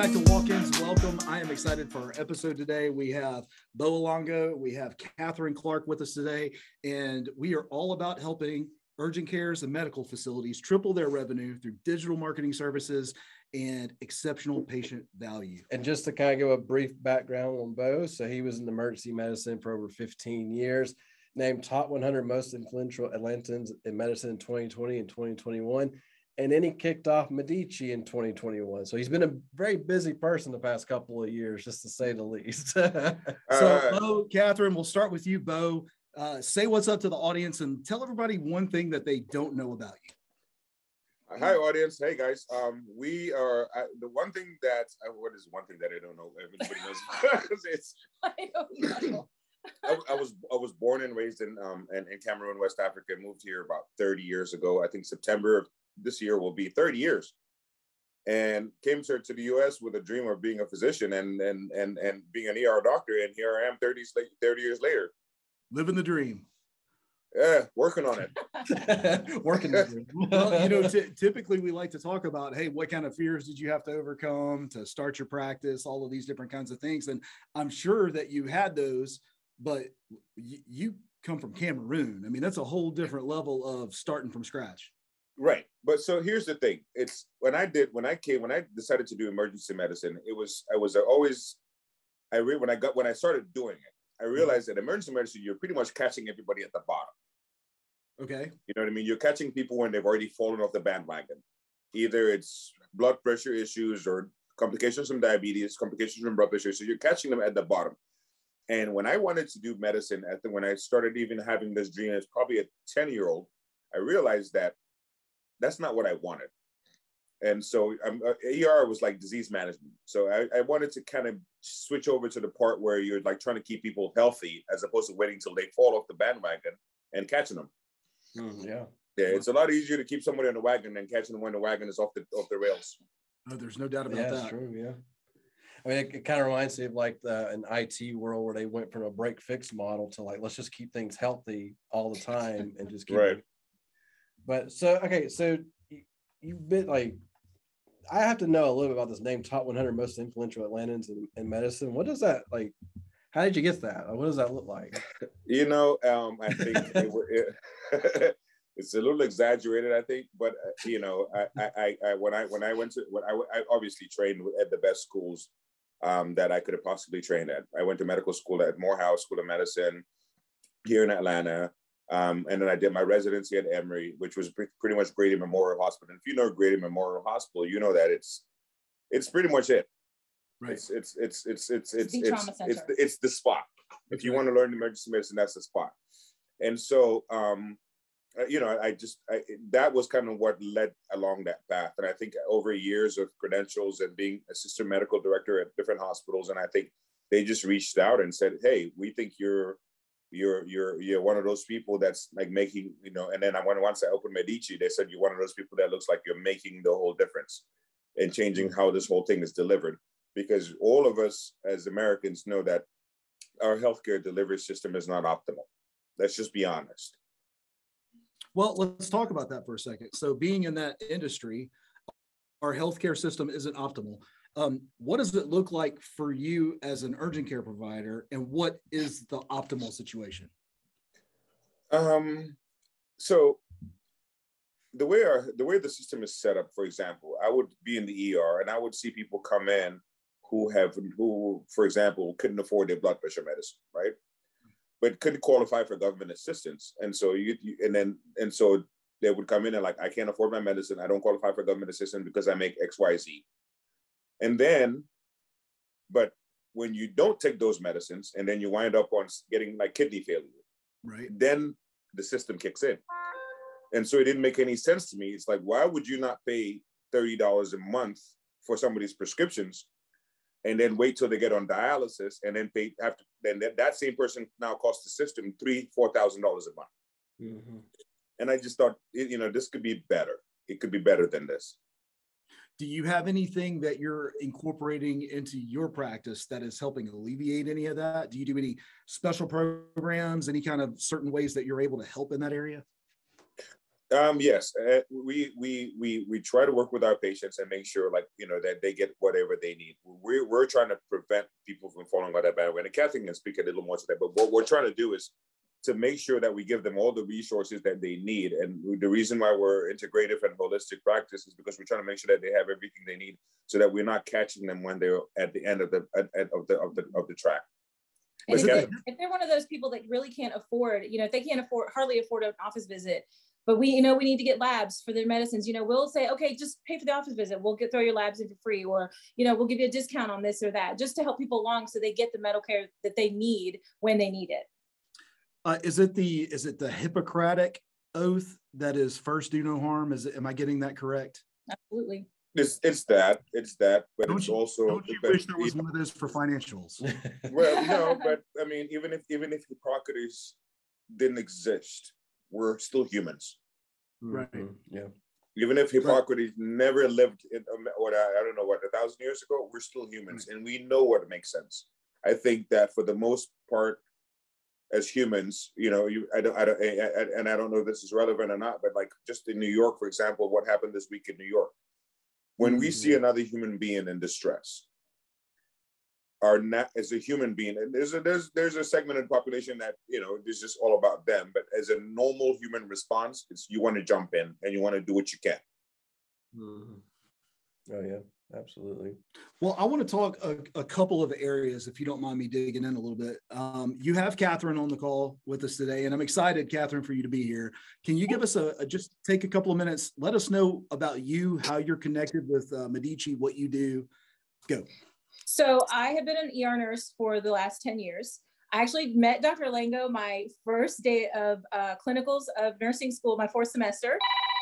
back to Walk-ins. Welcome. I am excited for our episode today. We have Bo Alongo, we have Catherine Clark with us today, and we are all about helping urgent cares and medical facilities triple their revenue through digital marketing services and exceptional patient value. And just to kind of give a brief background on Bo, so he was in emergency medicine for over 15 years, named top 100 most influential Atlantans in medicine in 2020 and 2021 and then he kicked off Medici in 2021. So he's been a very busy person the past couple of years, just to say the least. so, uh, Bo, Catherine, we'll start with you, Bo. Uh, say what's up to the audience and tell everybody one thing that they don't know about you. Hi, audience. Hey, guys. Um, we are I, the one thing that uh, what is one thing that I don't know. Everybody knows. it's, I don't know. I, I, was I was born and raised in um in, in Cameroon, West Africa. Moved here about 30 years ago. I think September of this year will be 30 years. And came to, to the US with a dream of being a physician and and and and being an ER doctor. And here I am 30 30 years later. Living the dream. Yeah working on it. Working well you know t- typically we like to talk about hey what kind of fears did you have to overcome to start your practice all of these different kinds of things. And i'm sure that you had those but y- you come from cameroon. I mean that's a whole different level of starting from scratch Right. But so here's the thing. It's when I did when I came when I decided to do emergency medicine, it was I was always I re, when I got when I started doing it, I mm-hmm. realized that emergency medicine you're pretty much catching everybody at the bottom. Okay. You know what I mean? You're catching people when they've already fallen off the bandwagon. Either it's blood pressure issues or complications from diabetes, complications from blood pressure. So you're catching them at the bottom. And when I wanted to do medicine, I think when I started even having this dream as probably a 10 year old, I realized that that's not what I wanted. And so um, ER was like disease management. So I, I wanted to kind of switch over to the part where you're like trying to keep people healthy as opposed to waiting till they fall off the bandwagon and catching them. Mm, yeah. Yeah, it's a lot easier to keep somebody on the wagon than catching them when the wagon is off the off the rails. Oh, there's no doubt about yeah, that. That's true. Yeah. I mean, it, it kind of reminds me of like the an IT world where they went from a break fix model to like let's just keep things healthy all the time and just keep right. But so okay, so you've been like I have to know a little bit about this name, top 100 most influential Atlantans in, in medicine. What does that like? How did you get that? What does that look like? You know, um, I think it, it, it's a little exaggerated, I think, but uh, you know, I, I, I, when I when I went to when I, I obviously trained at the best schools um, that I could have possibly trained at. I went to medical school at Morehouse School of Medicine here in Atlanta. Um, and then I did my residency at Emory, which was pre- pretty much Grady Memorial Hospital. And if you know Grady Memorial Hospital, you know that it's it's pretty much it. Right. It's it's it's it's it's it's it's, it's, it's, the, it's the spot. If you want to learn emergency medicine, that's the spot. And so, um, uh, you know, I just I, that was kind of what led along that path. And I think over years of credentials and being assistant medical director at different hospitals, and I think they just reached out and said, "Hey, we think you're you're you're you're one of those people that's like making you know and then i went once i opened medici they said you're one of those people that looks like you're making the whole difference and changing mm-hmm. how this whole thing is delivered. Because all of us as americans know that our healthcare delivery system is not optimal. Let's just be honest. Well let's talk about that for a second. So being in that industry our healthcare system isn't optimal um, what does it look like for you as an urgent care provider, and what is the optimal situation? Um, so the way our the way the system is set up, for example, I would be in the ER and I would see people come in who have who, for example, couldn't afford their blood pressure medicine, right? But couldn't qualify for government assistance, and so you, you and then and so they would come in and like, I can't afford my medicine. I don't qualify for government assistance because I make X, Y, Z. And then, but when you don't take those medicines and then you wind up on getting like kidney failure, right? Then the system kicks in. And so it didn't make any sense to me. It's like, why would you not pay $30 a month for somebody's prescriptions and then wait till they get on dialysis and then pay have to then that, that same person now costs the system three, four thousand dollars a month. Mm-hmm. And I just thought, you know, this could be better. It could be better than this do you have anything that you're incorporating into your practice that is helping alleviate any of that do you do any special programs any kind of certain ways that you're able to help in that area Um, yes, uh, we we we we try to work with our patients and make sure, like you know, that they get whatever they need. We're we're trying to prevent people from falling on that bandwagon. And Catherine can speak a little more to that, but what we're trying to do is to make sure that we give them all the resources that they need. And the reason why we're integrative and holistic practice is because we're trying to make sure that they have everything they need, so that we're not catching them when they're at the end of the at, at, of the of the of the track. If, if they're one of those people that really can't afford, you know, if they can't afford hardly afford an office visit, but we, you know, we need to get labs for their medicines. You know, we'll say, okay, just pay for the office visit. We'll get throw your labs in for free, or you know, we'll give you a discount on this or that, just to help people along so they get the medical care that they need when they need it. Uh, is it the is it the Hippocratic oath that is first do no harm? Is it? Am I getting that correct? Absolutely. It's it's that it's that, but don't it's you, also. Don't you wish there was one of those for financials? well, no, but I mean, even if even if Hippocrates didn't exist, we're still humans. Right. Mm-hmm. Yeah. Even if Hippocrates right. never lived in um, what I, I, don't know what a thousand years ago, we're still humans, right. and we know what makes sense. I think that for the most part, as humans, you know, you I don't, I don't, I, I, and I don't know if this is relevant or not, but like just in New York, for example, what happened this week in New York, when mm-hmm. we see another human being in distress, are not as a human being and there's a there's there's a segment of the population that you know this is just all about them but as a normal human response it's you want to jump in and you want to do what you can mm-hmm. oh yeah absolutely well i want to talk a, a, couple of areas if you don't mind me digging in a little bit um, you have catherine on the call with us today and i'm excited catherine for you to be here can you give us a, a just take a couple of minutes let us know about you how you're connected with uh, medici what you do go so I have been an ER nurse for the last 10 years. I actually met Dr. Lango my first day of uh, clinicals of nursing school, my fourth semester.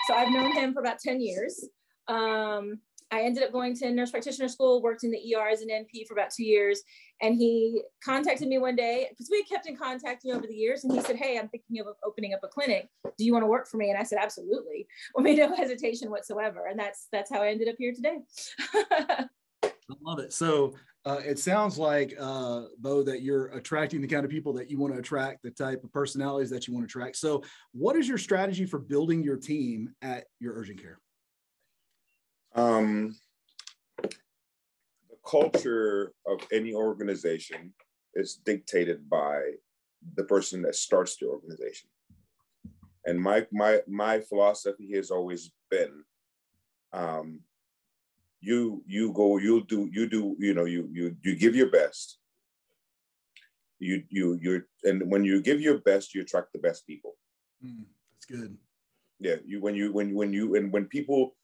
So I've known him for about 10 years. Um, I ended up going to nurse practitioner school, worked in the ER as an NP for about two years. And he contacted me one day because we had kept in contact you know, over the years. And he said, Hey, I'm thinking of opening up a clinic. Do you want to work for me? And I said, Absolutely. Well, made no hesitation whatsoever. And that's that's how I ended up here today. I love it. So uh, it sounds like, uh, Bo, that you're attracting the kind of people that you want to attract, the type of personalities that you want to attract. So, what is your strategy for building your team at your urgent care? Um, the culture of any organization is dictated by the person that starts the organization. And my my my philosophy has always been um, you you go you'll do you do you know you you you give your best. You you you and when you give your best you attract the best people. Mm, that's good. Yeah you when you when when you and when people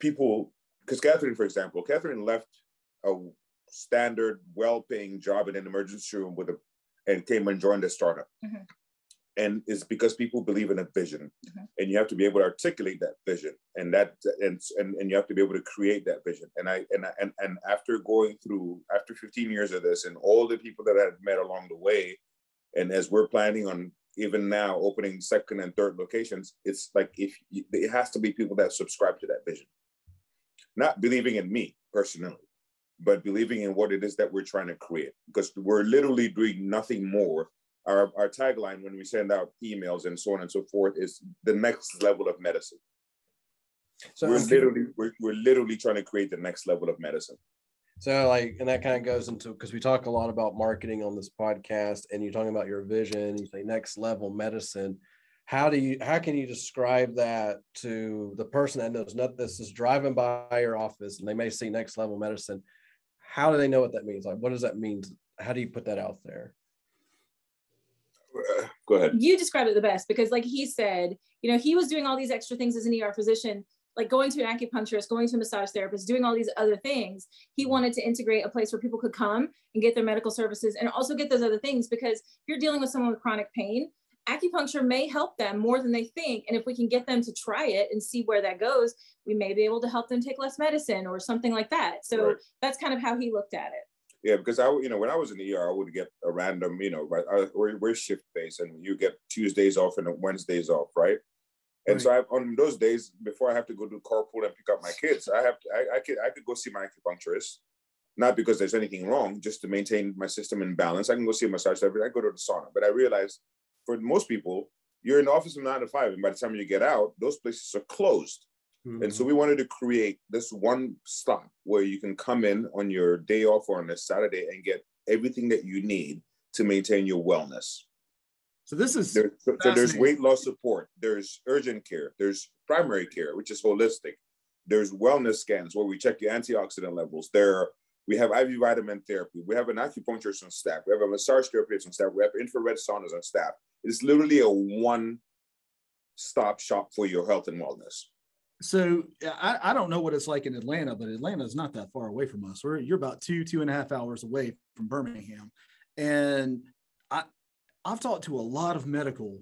people because catherine for example catherine left a standard well-paying job in an emergency room with a and came and joined a startup. Mm-hmm. And it's because people believe in a vision. Mm-hmm. and you have to be able to articulate that vision. And that and, and and you have to be able to create that vision. And i and and, and after going through after 15 years of this and all the people that i've met along the way and as we're planning on even now opening second and third locations it's like if you, it has to be people that subscribe to that vision not believing in me personally but believing in what it is that we're trying to create because we're literally doing nothing more our, our tagline when we send out emails and so on and so forth is the next level of medicine. So we're um, literally we're, we're literally trying to create the next level of medicine. So like, and that kind of goes into because we talk a lot about marketing on this podcast, and you're talking about your vision. You say next level medicine. How do you? How can you describe that to the person that knows nothing this is driving by your office and they may see next level medicine? How do they know what that means? Like, what does that mean? How do you put that out there? go ahead. You described it the best because, like he said, you know, he was doing all these extra things as an ER physician, like going to an acupuncturist, going to a massage therapist, doing all these other things. He wanted to integrate a place where people could come and get their medical services and also get those other things because if you're dealing with someone with chronic pain, acupuncture may help them more than they think. And if we can get them to try it and see where that goes, we may be able to help them take less medicine or something like that. So right. that's kind of how he looked at it. Yeah, because I, you know, when I was in the ER, I would get a random, you know, right, I, we're, we're shift based, and you get Tuesdays off and Wednesdays off, right? And right. so I, on those days, before I have to go do carpool and pick up my kids, I have to, I, I could I could go see my acupuncturist, not because there's anything wrong, just to maintain my system in balance. I can go see a massage therapist. I go to the sauna, but I realized for most people, you're in the office from nine to five, and by the time you get out, those places are closed. Mm-hmm. And so we wanted to create this one stop where you can come in on your day off or on a Saturday and get everything that you need to maintain your wellness. So this is there, so there's weight loss support, there's urgent care, there's primary care, which is holistic. There's wellness scans where we check your antioxidant levels. There we have IV vitamin therapy. We have an acupuncturist on staff. We have a massage therapist on staff. We have infrared saunas on staff. It's literally a one stop shop for your health and wellness. So I, I don't know what it's like in Atlanta, but Atlanta is not that far away from us. We're you're about two two and a half hours away from Birmingham, and I I've talked to a lot of medical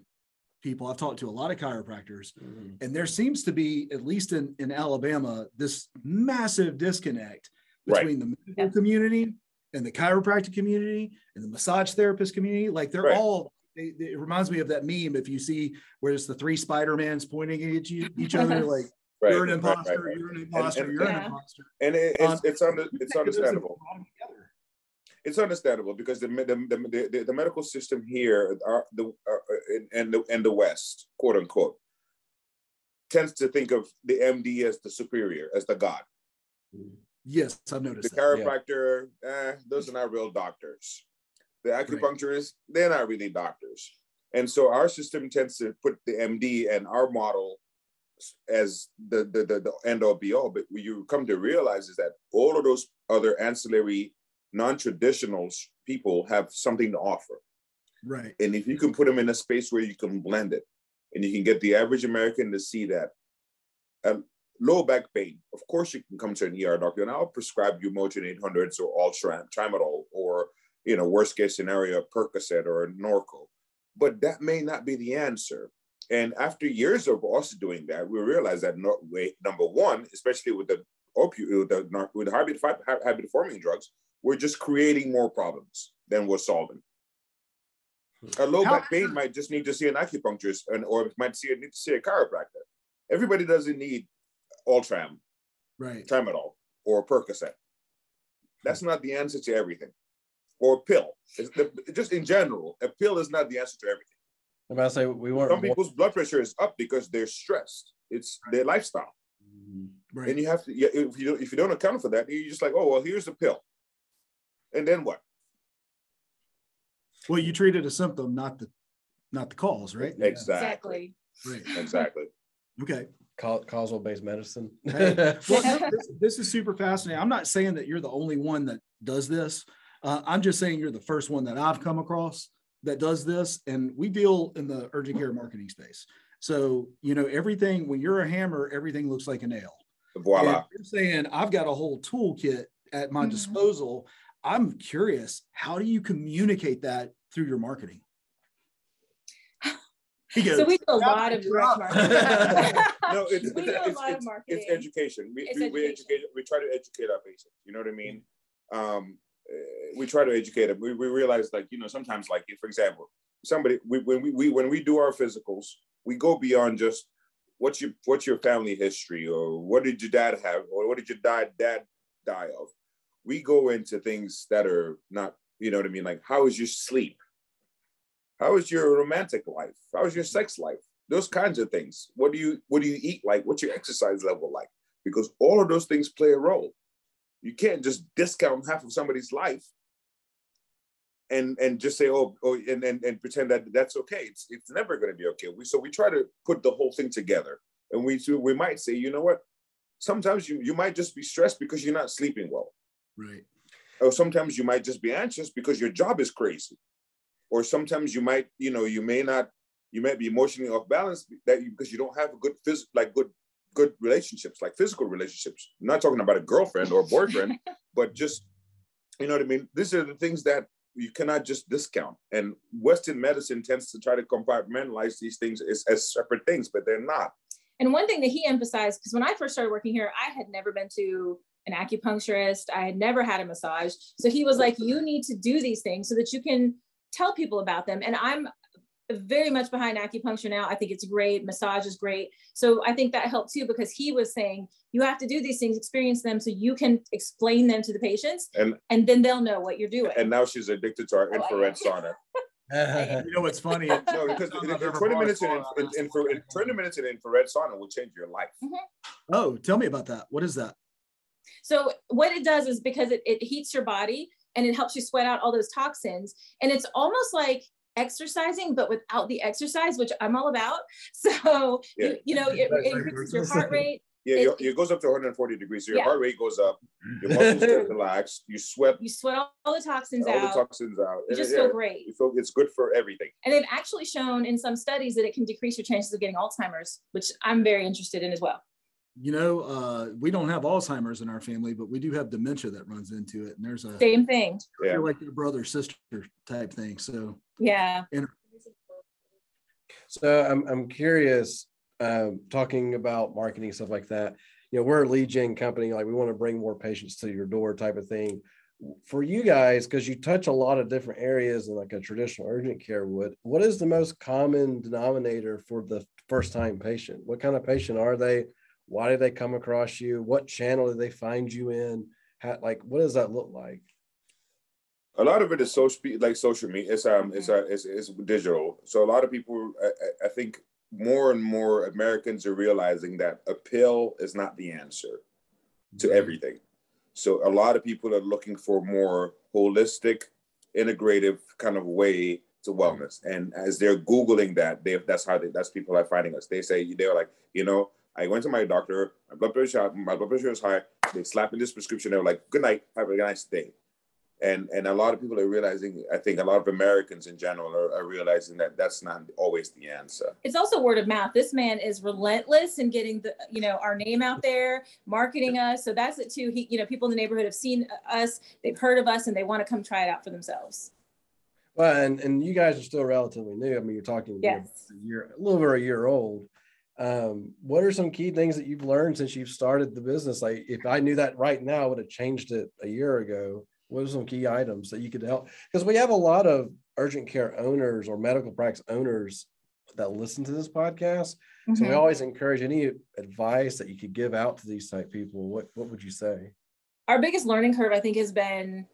people. I've talked to a lot of chiropractors, mm-hmm. and there seems to be at least in in Alabama this massive disconnect between right. the medical yeah. community and the chiropractic community and the massage therapist community. Like they're right. all it, it, reminds me of that meme if you see where it's the three Spider-Mans pointing at you, each other like right, you're an imposter, right, you're an imposter, and, and, you're yeah. an imposter. And it, it's, um, it's, under, it's understandable. It's understandable because the, the, the, the, medical system here are the uh, and the and the West, quote unquote, tends to think of the MD as the superior, as the god. Yes, I've noticed. The that. chiropractor, yeah. eh, those are not real doctors. The acupuncturists, right. they're not really doctors. And so our system tends to put the MD and our model as the, the, the, the end all be all. But what you come to realize is that all of those other ancillary non-traditional people have something to offer. Right. And if you can put them in a space where you can blend it and you can get the average American to see that um, low back pain, of course you can come to an ER doctor and I'll prescribe you Motrin 800s or Ultram, Tramadol or, you know, worst case scenario, Percocet or Norco. But that may not be the answer. And after years of us doing that, we realized that no, wait, number one, especially with the opioid, with the, with the habit, habit forming drugs, we're just creating more problems than we're solving. A low How, back pain might just need to see an acupuncturist, and, or might see need to see a chiropractor. Everybody doesn't need Ultram, right? Tramadol or Percocet. That's not the answer to everything, or a pill. The, just in general, a pill is not the answer to everything. I'm about to say we want some people's blood pressure is up because they're stressed. It's their lifestyle, right. and you have to. If you don't, if you don't account for that, you're just like, oh well, here's the pill, and then what? Well, you treated a symptom, not the not the cause, right? Exactly. Right. Exactly. Okay. Causal based medicine. well, this, this, is super fascinating. I'm not saying that you're the only one that does this. Uh, I'm just saying you're the first one that I've come across that does this, and we deal in the urgent care marketing space. So you know everything. When you're a hammer, everything looks like a nail. Voila! you're saying I've got a whole toolkit at my mm-hmm. disposal. I'm curious, how do you communicate that through your marketing? So we do a lot of direct marketing. no, it's, we do a lot of marketing. It's education. We, we, education. we, educate. We try to educate our patients. You know what I mean? Um, we try to educate them. We, we realize, like you know, sometimes, like for example, somebody we, when we, we when we do our physicals, we go beyond just what's your what's your family history or what did your dad have or what did your dad dad die of. We go into things that are not, you know what I mean, like how is your sleep? How is your romantic life? How is your sex life? Those kinds of things. What do you what do you eat like? What's your exercise level like? Because all of those things play a role. You can't just discount half of somebody's life and and just say oh, oh and, and and pretend that that's okay. It's it's never going to be okay. We so we try to put the whole thing together, and we we might say you know what, sometimes you you might just be stressed because you're not sleeping well, right? Or sometimes you might just be anxious because your job is crazy, or sometimes you might you know you may not you might be emotionally off balance that you, because you don't have a good physical like good good relationships like physical relationships. I'm not talking about a girlfriend or a boyfriend but just you know what i mean? These are the things that you cannot just discount. And western medicine tends to try to compartmentalize these things as, as separate things but they're not. And one thing that he emphasized because when i first started working here i had never been to an acupuncturist. I had never had a massage. So he was like you need to do these things so that you can tell people about them. And I'm very much behind acupuncture now. I think it's great. Massage is great. So I think that helped too because he was saying you have to do these things, experience them so you can explain them to the patients and, and then they'll know what you're doing. And now she's addicted to our oh, infrared sauna. you know what's funny? no, because I'm in, 20 minutes in, in, in, in 20 minutes in infrared sauna will change your life. Mm-hmm. Oh, tell me about that. What is that? So what it does is because it, it heats your body and it helps you sweat out all those toxins. And it's almost like exercising, but without the exercise, which I'm all about. So, Yeah. you, you know, it, it increases your heart rate. Yeah, It- it, goes up to 140 degrees. So your Yeah. heart rate goes up, your muscles get relaxed, you sweat You sweat all, all the toxins all the out. toxins out. you And just it- feel yeah, great. You feel it's good for everything. And they've actually shown in some studies that it can decrease your chances of getting Alzheimer's, which I'm very interested in as well. You know, uh, we don't have Alzheimer's in our family, but we do have dementia that runs into it. And there's a Same thing. Yeah. you're like your brother sister type thing. So Yeah. So I'm I'm curious, um, talking about marketing stuff like that. You know, we're a lead gen company. Like we want to bring more patients to your door, type of thing. For you guys, because you touch a lot of different areas in like a traditional urgent care would. What is the most common denominator for the first time patient? What kind of patient are they? Why did they come across you? What channel did they find you in? How, like, what does that look like? A lot of it is social, like social media. It's um, it's uh, it's, it's digital. So a lot of people, I, I- I think, more and more Americans are realizing that a pill is not the answer to everything. So a lot of people are looking for more holistic, integrative kind of way to wellness. And as they're googling that, they that's how they, that's people are finding us. They say they're like, you know, I went to my doctor, my blood pressure, my blood pressure is high. They slap in this prescription. They were like, good night, have a nice day. And and a lot of people are realizing. I think a lot of Americans in general are, are realizing that that's not always the answer. It's also word of mouth. This man is relentless in getting the, you know, our name out there, marketing us. So that's it too. He, you know, people in the neighborhood have seen us, they've heard of us, and they want to come try it out for themselves. Well, and and you guys are still relatively new. I mean, you're talking you know, Yes. a year, a little over a year old. Um, what are some key things that you've learned since you've started the business? Like, if I knew that right now, I would have changed it a year ago. What are some key items that you could help? Because we have a lot of urgent care owners or medical practice owners that listen to this podcast. So we Mhm. always encourage any advice that you could give out to these type people. What what would you say? Our biggest learning curve, I think, has been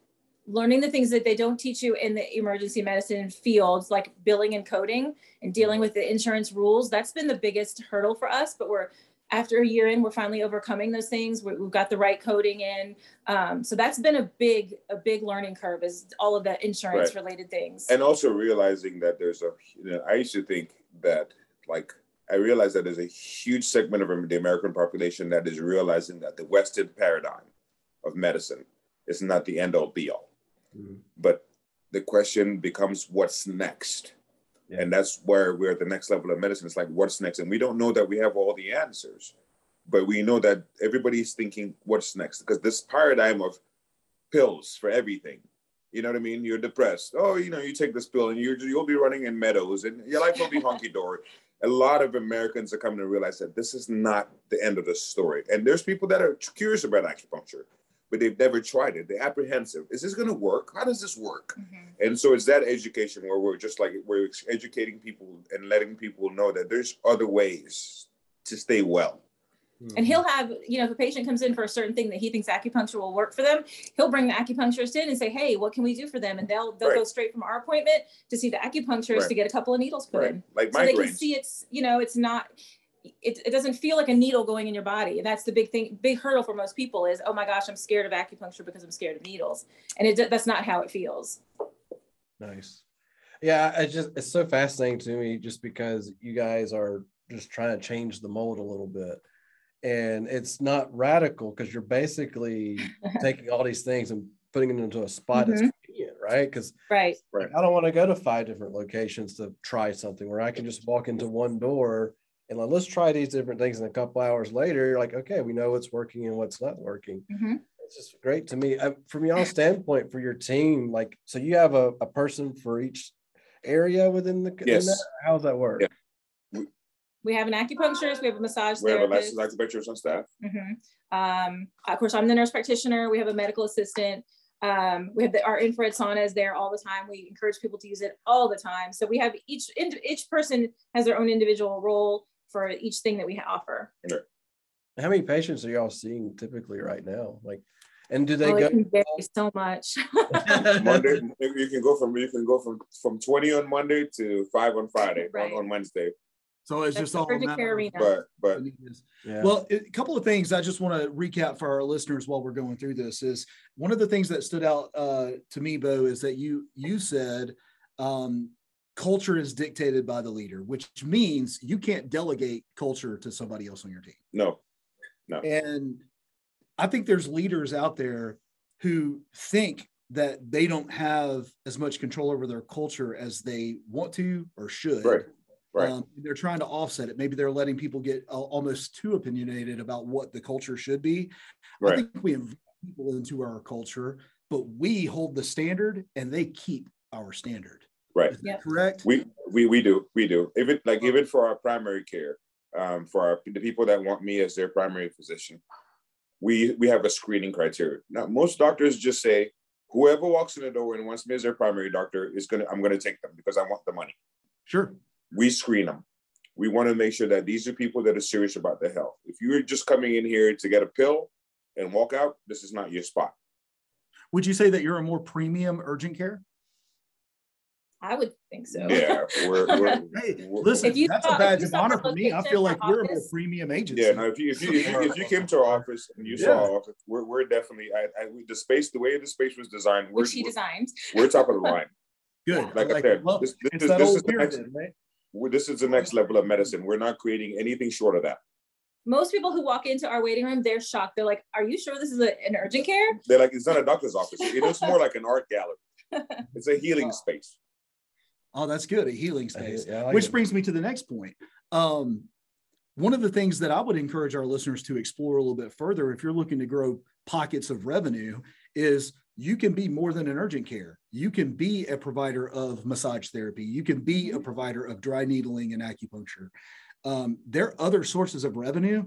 learning the things that they don't teach you in the emergency medicine fields, like billing and coding and dealing with the insurance rules. That's been the biggest hurdle for us, but we're after a year in, we're finally overcoming those things. We- We've got the right coding in. Um, so that's been a big, a big learning curve is all of the insurance related things. and also realizing that there's a you know, i used to think that like i realized that there's a huge segment of the american population that is realizing that the western paradigm of medicine is not the end all be all Mhm. but the question becomes what's next Yeah. and that's where we're at the next level of medicine it's like what's next and we don't know that we have all the answers but we know that everybody's thinking what's next because this paradigm of pills for everything you know what I mean? You're depressed. Oh, you know, you take this pill and you you'll be running in meadows and your life will be hunky dory. A lot of Americans are coming to realize that this is not the end of the story. And there's people that are curious about acupuncture, but they've never tried it. They're apprehensive. Is this going to work? How does this work? Mhm. And so it's that education where we're just like we're educating people and letting people know that there's other ways to stay well. And he'll have, you know, if a patient comes in for a certain thing that he thinks acupuncture will work for them, he'll bring the acupuncturist in and say, "Hey, what can we do for them?" And they'll they'll go straight from our appointment to see the acupuncturist Right. to get a couple of needles put in, Like so they can see it's, you know, it's not. It, it doesn't feel like a needle going in your body, and that's the big thing, big hurdle for most people is, oh my gosh, I'm scared of acupuncture because I'm scared of needles, and it that's not how it feels. Nice. Yeah, it's just it's so fascinating to me just because you guys are just trying to change the mold a little bit. And it's not radical because you're basically taking all these things and putting them into a spot that's Mhm. convenient, right? Because Right. I don't want to go to five different locations to try something where I can just walk into one door and like, let's try these different things. And a couple hours later, you're like, okay, we know what's working and what's not working Mhm. it's just great to me. Uh, from y'all standpoint, for your team, like, so you have a, a person for each area within the. in Yes. that? How's that work? Yeah. We have an acupuncturist, we have a massage We have a therapist. licensed acupuncturist on staff. Mhm. Um, of course, I'm the nurse practitioner. We have a medical assistant. Um, we have the, our infrared sauna is there all the time. We encourage people to use it all the time. So we have each each person has their own individual role for each thing that we offer. How many patients are y'all seeing typically right now? Like, And do they Oh, go? it can vary so much. Monday, you can go from you can go from from twenty on Monday to five on Friday Right. on, on Wednesday. So it's That's just the all a care of arena. But but Yeah. Well, a couple of things I just want to recap for our listeners while we're going through this is one of the things that stood out uh, to me, Bo, is that you you said um, culture is dictated by the leader, which means you can't delegate culture to somebody else on your team. no, no. And I think there's leaders out there who think that they don't have as much control over their culture as they want to or should. right, right. Um, they're trying to offset it. Maybe they're letting people get uh, almost too opinionated about what the culture should be. Right. I think we invite people into our culture, but we hold the standard and they keep our standard. Right. Is that Yep. correct? We we we do we do even like even for our primary care, um, for our, the people that want me as their primary physician, we we have a screening criteria. Now most doctors just say whoever walks in the door and wants me as their primary doctor is gonna I'm gonna take them because I want the money. Sure. We screen them. We want to make sure that these are people that are serious about their health. If you're just coming in here to get a pill and walk out, this is not your spot. Would you say that you're a more premium urgent care? I would think so. Yeah, we're, we're, Hey, we're- listen, If you that's saw- a badge of honor for me. I feel like we're a more premium agency. Yeah, no. If you if you if you, if you came to our office and you saw our office, we're, we're definitely I, I we, the space the way the space was designed. We're Which he designed. we're top of the line. Good. Like I said, Well, this, this, it's is, this old is the next right? this is the next level of medicine. We're not creating anything short of that. Most people who walk into our waiting room, they're shocked. They're like, "Are you sure this is a, an urgent care?" They're like it's not a doctor's office. It is more like an art gallery. It's a healing space. Oh, that's good. A healing space. yeah, I like Which it. brings me to the next point. Um, one of the things that I would encourage our listeners to explore a little bit further, if you're looking to grow pockets of revenue, is you can be more than an urgent care. You can be a provider of massage therapy. You can be a Mhm. provider of dry needling and acupuncture. Um, there are other sources of revenue.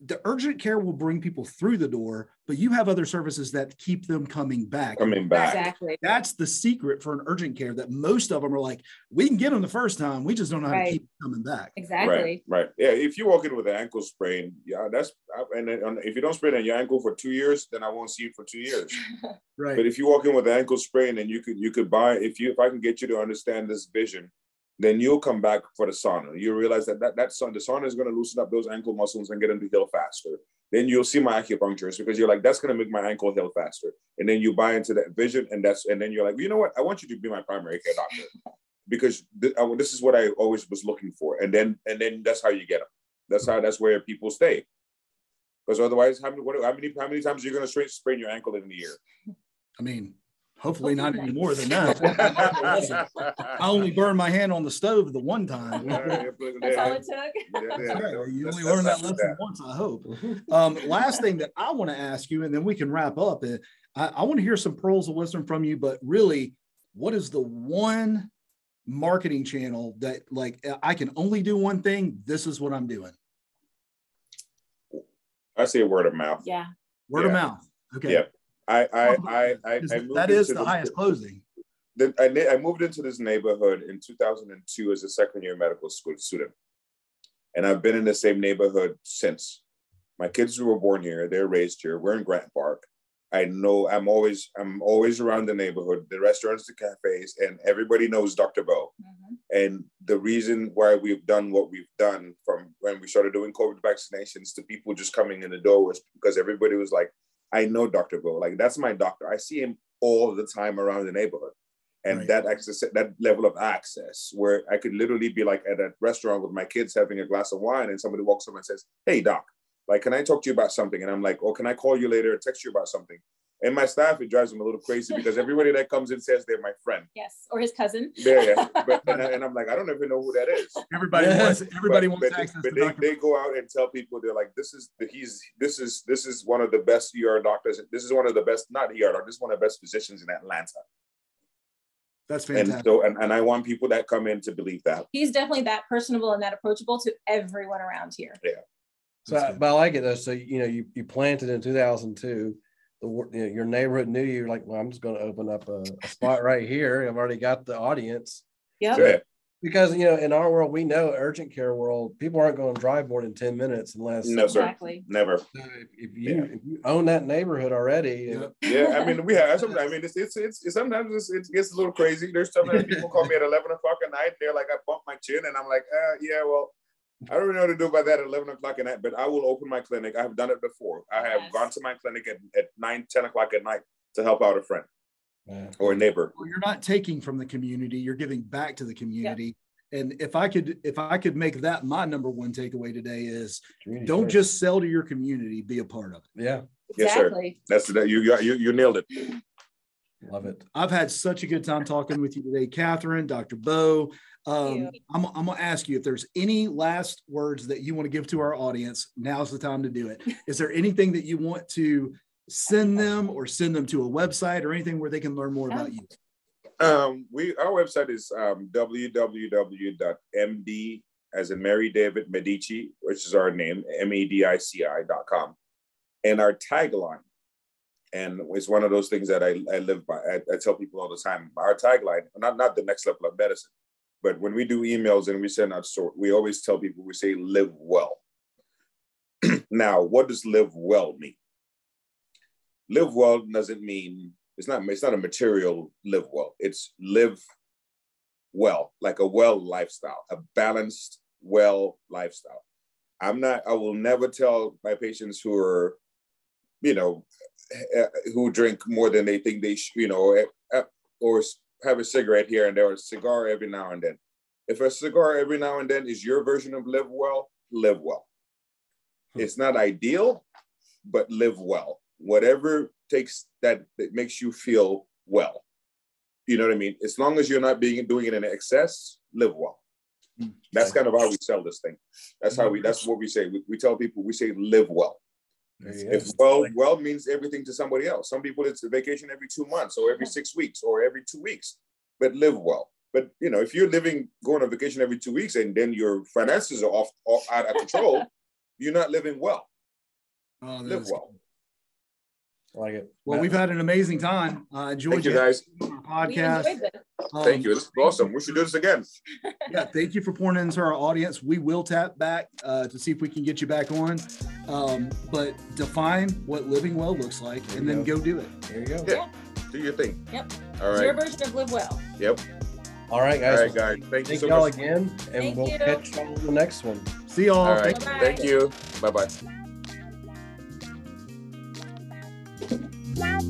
The urgent care will bring people through the door, but you have other services that keep them coming back. Coming back. Exactly. That's the secret for an urgent care that most of them are like, we can get them the first time. We just don't know how to keep them coming back. Exactly. Right, right. Yeah, if you walk in with an ankle sprain, yeah, that's and and if you don't sprain on your ankle for two years, then I won't see you for two years. Right. But if you walk in with an ankle sprain and you could you could buy if you if I can get you to understand this vision, then you'll come back for the sauna. You realize that that, that sun, the sauna is going to loosen up those ankle muscles and get them to heal faster. Then you'll see my acupuncturist because you're like, that's going to make my ankle heal faster. And then you buy into that vision, and that's and then you're like, you know what? I want you to be my primary care doctor because th- I, this is what I always was looking for. And then and then that's how you get them. That's how that's where people stay. Because otherwise, how many what, how many how many times are you going to sprain, sprain your ankle in a year? I mean, hopefully not any more than that. I only burned my hand on the stove the one time. That's all it took. That's right. You only let's learn that lesson once, I hope. Um, last thing that I want to ask you, and then we can wrap up. uh, I, I want to hear some pearls of wisdom from you, but really, what is the one marketing channel that like I can only do one thing? This is what I'm doing. I say word of mouth. Yeah. Word of mouth. Okay. Yeah. I I I I, I that is the this- highest closing. the- I, I moved into this neighborhood in 2002 as a second year medical school student. And I've been in the same neighborhood since. My kids were born here, they're raised here. We're in Grant Park. I know I'm always I'm always around the neighborhood, the restaurants, the cafes, and everybody knows Dr. Bo. Mhm. And the reason why we've done what we've done from when we started doing COVID vaccinations to people just coming in the door was because everybody was like, I know Dr. Bo. Like that's my doctor. I see him all the time around the neighborhood. And Right. that access, that level of access where I could literally be like at a restaurant with my kids having a glass of wine and somebody walks up and says, Hey doc, like, can I talk to you about something? And I'm like, oh, can I call you later or text you about something? And my staff, it drives them a little crazy because everybody that comes in says they're my friend. Yes. Or his cousin. Yeah, yeah. But and, I- and I'm like, I don't even know who that is. Everybody Yeah. wants everybody but, wants but, access but to they, Dr. they go out and tell people they're like, this is the, he's this is this is one of the best ER doctors. This is one of the best, not ER doctors, this is one of the best physicians in Atlanta. That's And fantastic. so and, and I want people that come in to believe that. He's definitely that personable and that approachable to everyone around here. Yeah. So, I- but I like it though. So you know, you you planted in 2002. The you know, your neighborhood knew you. You're like, well, I'm just going to open up a, a spot right here. I've already got the audience. Yep. Yeah. because you know in our world we know urgent care world people aren't going to drive more than 10 minutes unless No, sir. Exactly. Never. So if, if you if you own that neighborhood already Yep. Yeah, I mean, we have. Sometimes, I mean, it's it's, it's, it's sometimes it's, it gets a little crazy. There's sometimes people call me at eleven o'clock at night. They're like, I bumped my chin, and I'm like, uh, yeah, well, I don't know what to do about that at eleven o'clock at night. But I will open my clinic. I have done it before. I have Yes. gone to my clinic at, at 9, 10 o'clock at night to help out a friend Yeah. or a neighbor. Well, you're not taking from the community, you're giving back to the community. And if I could, if I could make that my number one takeaway today is Community don't first. just sell to your community, be a part of it. yeah Yes, sir. That's the you you you, you nailed it. love it I've had such a good time talking with you today, Catherine, Dr. Bo. Um. I'm, I'm going to ask you if there's any last words that you want to give to our audience. Now's the time to do it. Is there anything that you want to send them or send them to a website or anything where they can learn more about you? Um, we our website is um, www.md as in Mary David Medici, which is our name, M-E-D-I-C-I dot com. And our tagline, and it's one of those things that I, I live by. I, I tell people all the time. Our tagline, not not the next level of medicine, but when we do emails and we send out sort, we always tell people we say live well. now, what does live well mean? Live well doesn't mean it's not it's not a material live well. It's live well, like a well lifestyle, a balanced well lifestyle. I'm not. I will never tell my patients who are, you know, eh, who drink more than they think they should, you know, eh, eh, or have a cigarette here and there, or a cigar every now and then. If a cigar every now and then is your version of live well, live well. Hmm. It's not ideal, but live well. Whatever takes that, that makes you feel well. You know what I mean? As long as you're not being doing it in excess, live well. Hmm. That's kind of how we sell this thing. That's how we. That's what we say. We, we tell people we say live well. If well, well means everything to somebody else. Some people it's a vacation every two months or every six weeks or every two weeks. But live well. But you know, if you're living going on vacation every two weeks and then your finances are off, off out of control, you're not living well. Oh, Live well. I like it Well, we've had an amazing time. Uh, enjoyed Thank you guys. our podcast. Um, Thank you. This is awesome. We should do this again. yeah, thank you for pouring into our audience. We will tap back uh, to see if we can get you back on. Um, but define what living well looks like There and then go. go do it. there you go Yeah. Do your thing. Yep. All right. It's your version of live well. Yep. All right, guys right, guys. Thank you thank so y'all much. again and Thank we'll you. catch y'all on the next one See y'all. All right. Bye-bye. Thank you. Bye bye. Bye.